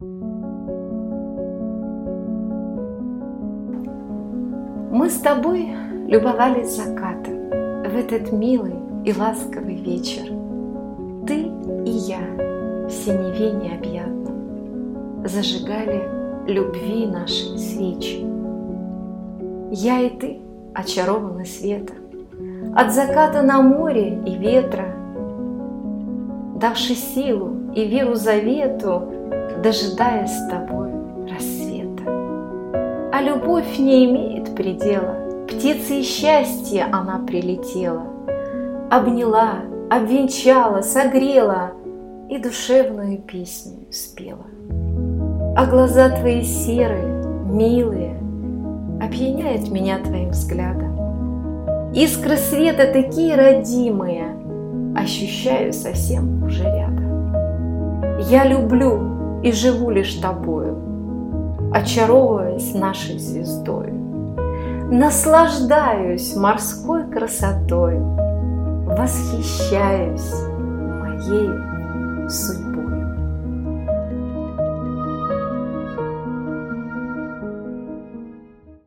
Мы с тобой любовались закатом в этот милый и ласковый вечер. Ты и я в синеве необъятном зажигали любви наши свечи. Я и ты очарованы света, от заката на море и ветра, давши силу и веру завету, дожидаясь с тобой рассвета. А любовь не имеет предела, птицей счастья она прилетела, обняла, обвенчала, согрела и душевную песню спела. А глаза твои серые, милые, опьяняет меня твоим взглядом. Искры света такие родимые, ощущаю совсем уже рядом. Я люблю и живу лишь тобою, очаровываясь нашей звездой. Наслаждаюсь морской красотой, восхищаюсь моей судьбой.